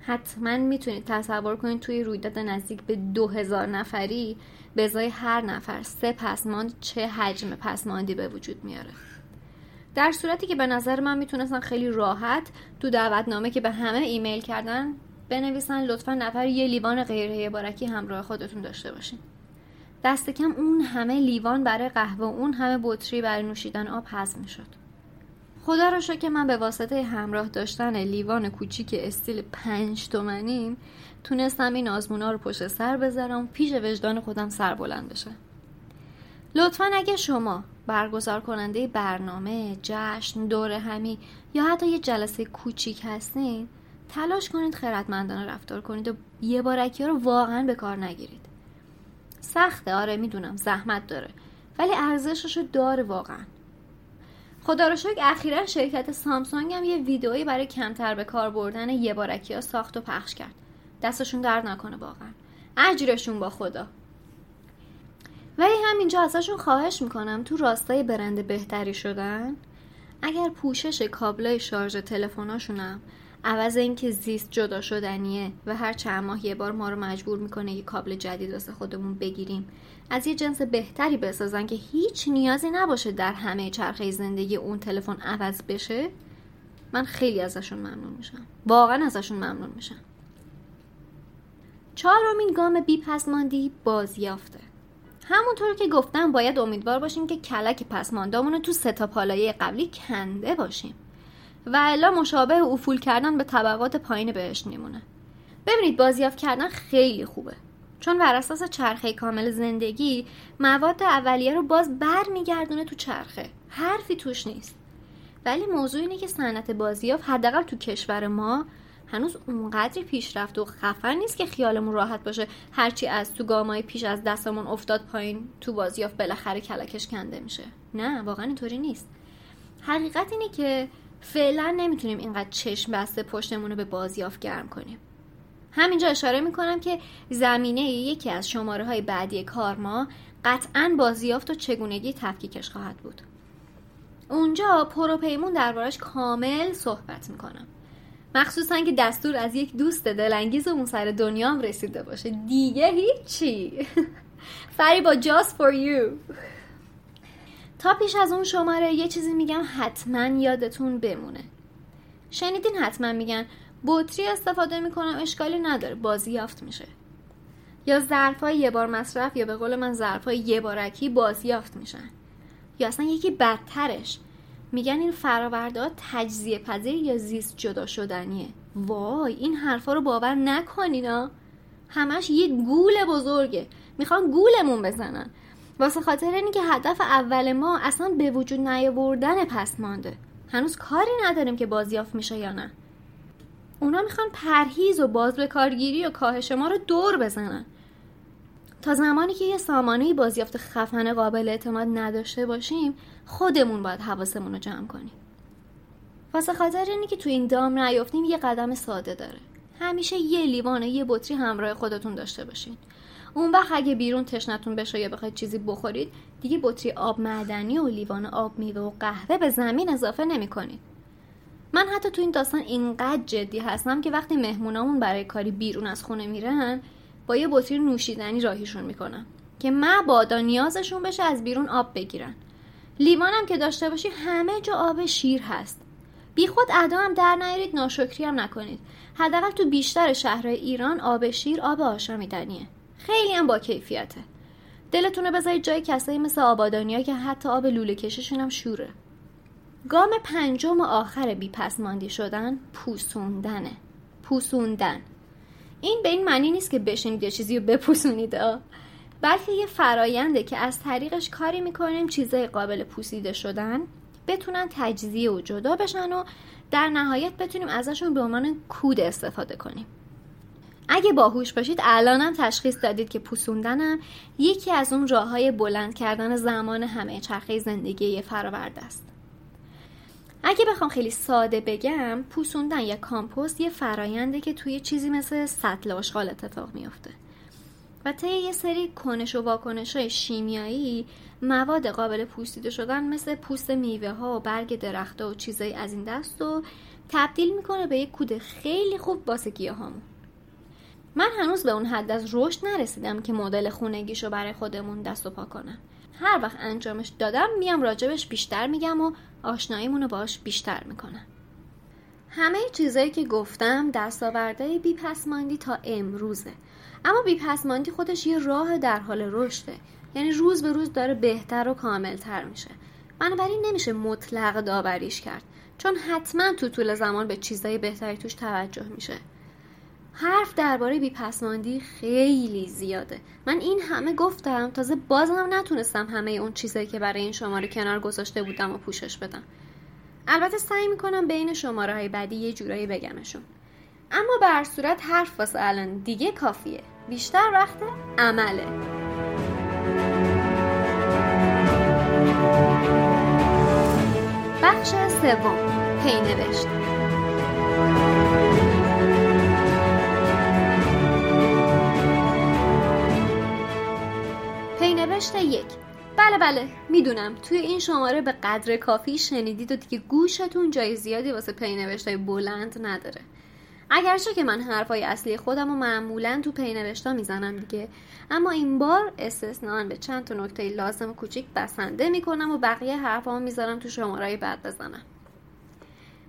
حتما می‌تونید تصور کنید توی رویداد نزدیک به دو هزار نفری به ازای هر نفر سه پسماند چه حجم پسماندی به وجود میاره. در صورتی که به نظر من می‌تونستن خیلی راحت تو دعوتنامه که به همه ایمیل کردن بنویسن لطفا نفر یه لیوان غیره بارکی همراه خودتون داشته باشین. دست کم اون همه لیوان برای قهوه و اون همه بطری برای نوشیدن آب حذف می‌شد. خدا رو که من به واسطه همراه داشتن لیوان کوچیک استیل پنج تومنیم تونستم این آزمونا رو پشت سر بذارم پیش وجدان خودم سر بلند بشه. لطفا اگه شما برگزار کننده برنامه، جشن، دوره همی یا حتی یه جلسه کوچیک هستین تلاش کنید خیرتمندانه رفتار کنید و یه بارکی ها رو واقعا به کار نگیرید. سخته آره می‌دونم زحمت داره ولی ارزشش رو داره واقعا. خدا رو شکر اخیرا شرکت سامسونگ هم یه ویدئویی برای کمتر به کار بردن یه بارکی ها ساخت و پخش کرد. دستشون درد نکنه واقعا. اجرشون با خدا. ولی همینجا ازشون خواهش می‌کنم تو راستای برند بهتری شدن اگر پوشش کابلای شارژ تلفناشونم عوض اینکه زیست جدا شدنیه و هر چند ماه یه بار ما رو مجبور می‌کنه یه کابل جدید واسه خودمون بگیریم. از یه جنس بهتری بسازن که هیچ نیازی نباشه در همه چرخه زندگی اون تلفن عوض بشه. من خیلی ازشون ممنون میشم. واقعا ازشون ممنون میشم. چهارمین گام بی پسماندی بازیافته. همونطور که گفتم باید امیدوار باشیم که کلک پسماندامون رو تو ستا پالایه قبلی کنده باشیم. و الا مشابه افول کردن به طبقات پایین بهش میمونه. ببینید بازیافت کردن خیلی خوبه. چون بر اساس چرخه کامل زندگی مواد اولیه رو باز بر میگردونه تو چرخه. حرفی توش نیست. ولی موضوع اینه که صنعت بازیافت حداقل تو کشور ما هنوز اونقدری پیشرفت و خفن نیست که خیالمون راحت باشه هرچی از تو گامای پیش از دستمون افتاد پایین تو بازیافت بالاخره کلکش کنده میشه. نه واقعا اینطوری نیست. حقیقت اینه که فعلا نمی‌تونیم اینقدر چشم بسته پشتمون رو به بازیافت گرم کنیم. همینجا اشاره می‌کنم که زمینه یکی از شماره های بعدی کار ما قطعا بازیافت و چگونگی تفکیکش خواهد بود. اونجا پروپیمون دربارش کامل صحبت می‌کنم. مخصوصا که دستور از یک دوست دلانگیز اون سر دنیا هم رسیده باشه. دیگه هیچی. فری با just for you. پیش از اون شماره یه چیزی میگم حتما یادتون بمونه. شنیدین حتما میگن بطری استفاده می‌کنم اشکالی نداره بازی یافت میشه. یا ظرفای یه بار مصرف یا به قول من ظرفای یه بارکی بازیافت میشن. یا اصلا یکی بدترش. میگن این فراورده تجزیه پذیر یا زیست جدا شدنیه. وای این حرفا رو باور نکنینا همش یه گول بزرگه. می‌خوان گولمون بزنن. واسه خاطر اینی که هدف اول ما اصلا به وجود نیاوردن پس مانده. هنوز کاری نداریم که بازیافت میشه یا نه. اونا می‌خوان پرهیز و باز به کارگیری و کاهش ما رو دور بزنن. تا زمانی که یه سامانه بازیافت خفن قابل اعتماد نداشته باشیم خودمون باید حواسمون رو جمع کنیم. واسه خاطر اینی که تو این دام نیافتیم یه قدم ساده داره. همیشه یه لیوان یه بطری همراه خودتون داشته باشین. اون وقت اگه بیرون تشنتون بشه یا بخواید چیزی بخورید دیگه بطری آب معدنی و لیوان آب میوه و قهوه به زمین اضافه نمی کنید. من حتی تو این داستان اینقدر جدی هستم که وقتی مهمونامون برای کاری بیرون از خونه میرن با یه بطری نوشیدنی راهیشون می‌کنم که مبادا نیازشون بشه از بیرون آب بگیرن. لیوانم که داشته باشی همه جا آب شیر هست. بی خود ادا هم در نیارید ناشکری هم نکنید. حداقل تو بیشتر شهرهای ایران آب شیر آب آشامیدنیه. خیلی هم با کیفیته. دلتونه بذارید جای کسایی مثل آبادانیا که حتی آب لوله کششون هم شوره. گام پنجم آخر بی پسماندی شدن پوسوندنه. پوسوندن. این به این معنی نیست که بشینید یه چیزی رو بپوسونید بلکه یه فراینده که از طریقش کاری می‌کنیم چیزای قابل پوسیده شدن بتونن تجزیه و جدا بشن و در نهایت بتونیم ازشون به عنوان کود استفاده کنیم. اگه باهوش باشید الانم تشخیص دادید که پوسوندنم یکی از اون راه های بلند کردن زمان همه چرخه زندگی یه فراورد است. اگه بخوام خیلی ساده بگم پوسوندن یا کامپوست یه فراینده که توی چیزی مثل سطل آشغال اتفاق میافته. و طی یه سری کنش و واکنش های شیمیایی مواد قابل پوستیده شدن مثل پوست میوه ها و برگ درختها و چیزایی از این دست رو تبدیل می‌کنه به یک کود خیلی خوب واسه گیاهامون من هنوز به اون حد از رشد نرسیدم که مدل خونگیشو برای خودمون دست و پا کنم. هر وقت انجامش دادم میام راجبش بیشتر میگم و آشناییمون رو باش بیشتر می‌کنم. همه چیزایی که گفتم دستاوردهای بیپسماندی تا امروزه. اما بیپسماندی خودش یه راه در حال رشده. یعنی روز به روز داره بهتر و کاملتر میشه. بنابراین نمیشه مطلق داوریش کرد. چون حتما تو طول زمان به چیزای بهتری توش توجه میشه. حرف درباره بیپسماندی خیلی زیاده. من این همه گفتم تازه بازم نتونستم همه اون چیزایی که برای این شماره کنار گذاشته بودم و پوشش بدم. البته سعی می‌کنم بین شماره های بعدی یه جورایی بگمشون. اما به هر صورت حرف واسه الان دیگه کافیه. بیشتر وقت عمله. بخش سوم پینوشت پینوشت یک. بله بله. می‌دونم. توی این شماره به قدر کافی شنیدید و دیگه گوشتون جای زیادی واسه پینوشت های بلند نداره. اگرچه که من حرفای اصلی خودم و معمولا تو پینوشتا می‌زنم دیگه. اما این بار استثنان به چند تا نکته لازم کوچیک بسنده می‌کنم و بقیه حرفامو می‌ذارم تو شماره بعد بزنم.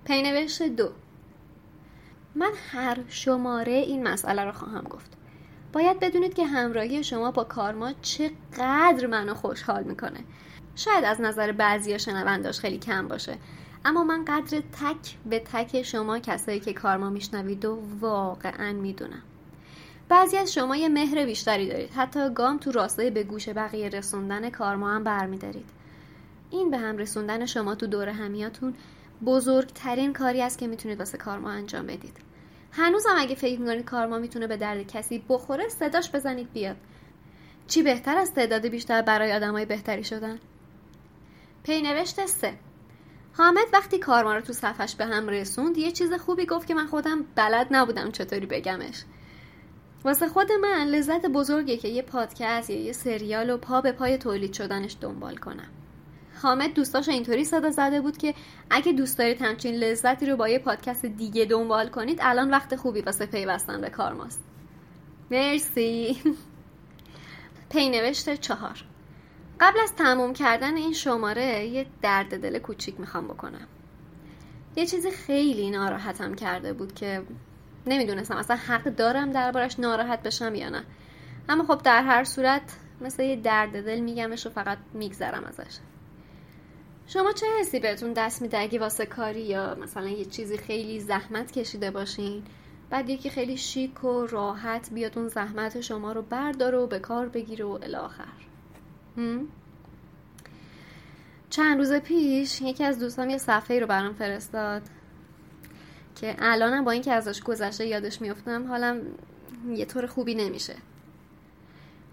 پینوشت دو. من هر شماره این مسئله رو خواهم گفت. باید بدونید که همراهی شما با کارما چقدر منو خوشحال می‌کنه. شاید از نظر بعضی شنونداش خیلی کم باشه اما من قدر تک به تک شما کسایی که کارما میشنوید و واقعا می‌دونم. بعضی از شما یه مهر بیشتری دارید. حتی گام تو راستای به گوش بقیه رسوندن کارما هم برمیدارید. این به هم رسوندن شما تو دور همیاتون بزرگترین کاری است که می‌تونید واسه کارما انجام بدید. هنوزم اگه فکر می‌کنید کارما می‌تونه به درد کسی بخوره صداش بزنید بیاد. چی بهتر از تعداد بیشتر برای آدمای بهتری شدن؟ پینوشت سه. حامد وقتی کارما رو تو صفحش به هم رسوند یه چیز خوبی گفت که من خودم بلد نبودم چطوری بگمش. واسه خود من لذت بزرگه که یه پادکست یا یه سریال و پا به پای تولید شدنش دنبال کنم. حامد دوستاش اینطوری صدا زده بود که اگه دوست دارید همچین لذتی رو با یه پادکست دیگه دنبال کنید الان وقت خوبی واسه پیوستن به کار ماست. مرسی. پینوشت چهار. قبل از تموم کردن این شماره یه درد دل کوچیک می‌خوام بکنم. یه چیزی خیلی ناراحتم کرده بود که نمی‌دونستم اصلا حق دارم دربارش ناراحت بشم یا نه. اما خب در هر صورت مثل یه درد دل میگمش و فقط میگذرم ازش. شما چه حسی بهتون دست میده اگه واسه کاری یا مثلا یه چیزی خیلی زحمت کشیده باشین؟ بعد یکی خیلی شیک و راحت بیاد اون زحمت شما رو برداره و به کار بگیره و الاخر. چند روز پیش یکی از دوستان یه صفحه رو برام فرستاد که الانم با اینکه ازش گذشته یادش میفتم حالم یه طور خوبی نمیشه.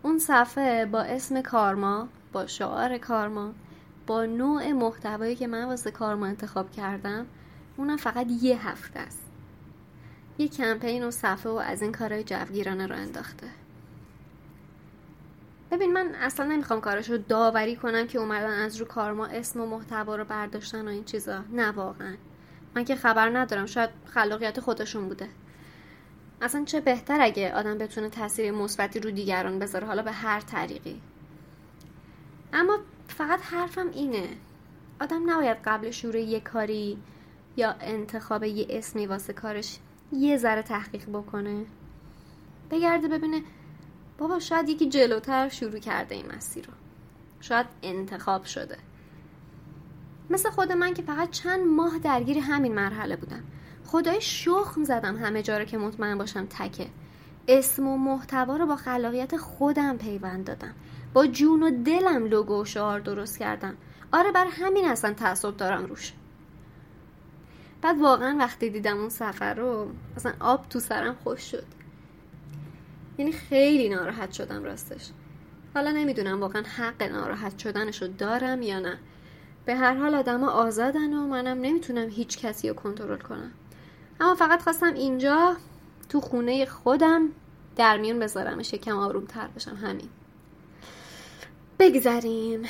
اون صفحه با اسم کارما با شعار کارما با نوع محتوایی که من واسه کارما انتخاب کردم اونم فقط یه هفته است. یه کمپین و صفحه و از این کارهای جوگیرانه رو انداخته. ببین من اصلا نمی‌خوام کارش رو داوری کنم که اومدن از رو کارما اسم و محتوا رو برداشتن و این چیزا. نه واقعا. من که خبر ندارم. شاید خلاقیت خودشون بوده. اصلا چه بهتر اگه آدم بتونه تاثیر مثبتی رو دیگران بذاره حالا به هر طریقی. اما فقط حرفم اینه. آدم نباید قبل شروع یه کاری یا انتخاب یه اسمی واسه کارش یه ذره تحقیق بکنه. بگرده ببینه بابا شاید یکی جلوتر شروع کرده این مسیر رو. شاید انتخاب شده. مثل خود من که فقط چند ماه درگیر همین مرحله بودم. خدای شخم زدم همه جا رو که مطمئن باشم تکه. اسم و محتوا رو با خلاقیت خودم پیوند دادم. با جون و دلم لوگو و شعار درست کردم آره بر همین اصلا تعصب دارم روش. بعد واقعا وقتی دیدم اون سفر رو اصلا آب تو سرم خوش شد. یعنی خیلی ناراحت شدم راستش. حالا نمی‌دونم واقعا حق ناراحت شدنش رو دارم یا نه. به هر حال آدما آزادن و منم نمی‌تونم هیچ کسی رو کنترل کنم. اما فقط خواستم اینجا تو خونه خودم در میون بذارمش یکم آروم تر بشم. همین. بگذریم.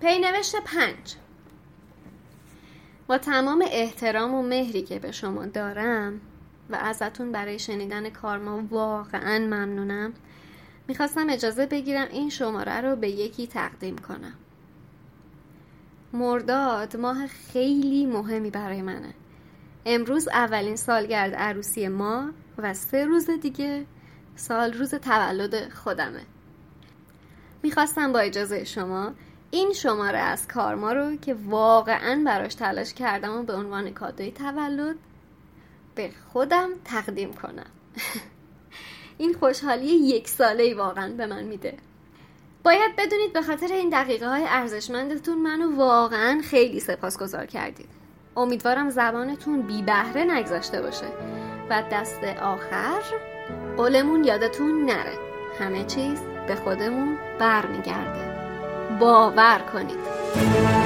پینوشت پنج. با تمام احترام و مهری که به شما دارم و ازتون برای شنیدن کارما واقعا ممنونم می‌خواستم اجازه بگیرم این شماره رو به یکی تقدیم کنم. مرداد ماه خیلی مهمی برای منه. امروز اولین سالگرد عروسی ما و سه روز دیگه سال روز تولد خودمه. می‌خواستم با اجازه شما این شماره از کارما رو که واقعا براش تلاش کردم و به عنوان کادوی تولد به خودم تقدیم کنم. این خوشحالی یک ساله ای واقعا به من میده. باید بدونید به خاطر این دقیقه های ارزشمندتون منو واقعا خیلی سپاسگزار کردید. امیدوارم زبانتون بی بهره نگذاشته باشه و دست آخر قولمون یادتون نره. همه چیز به خودمون برمیگرده. باور کنید.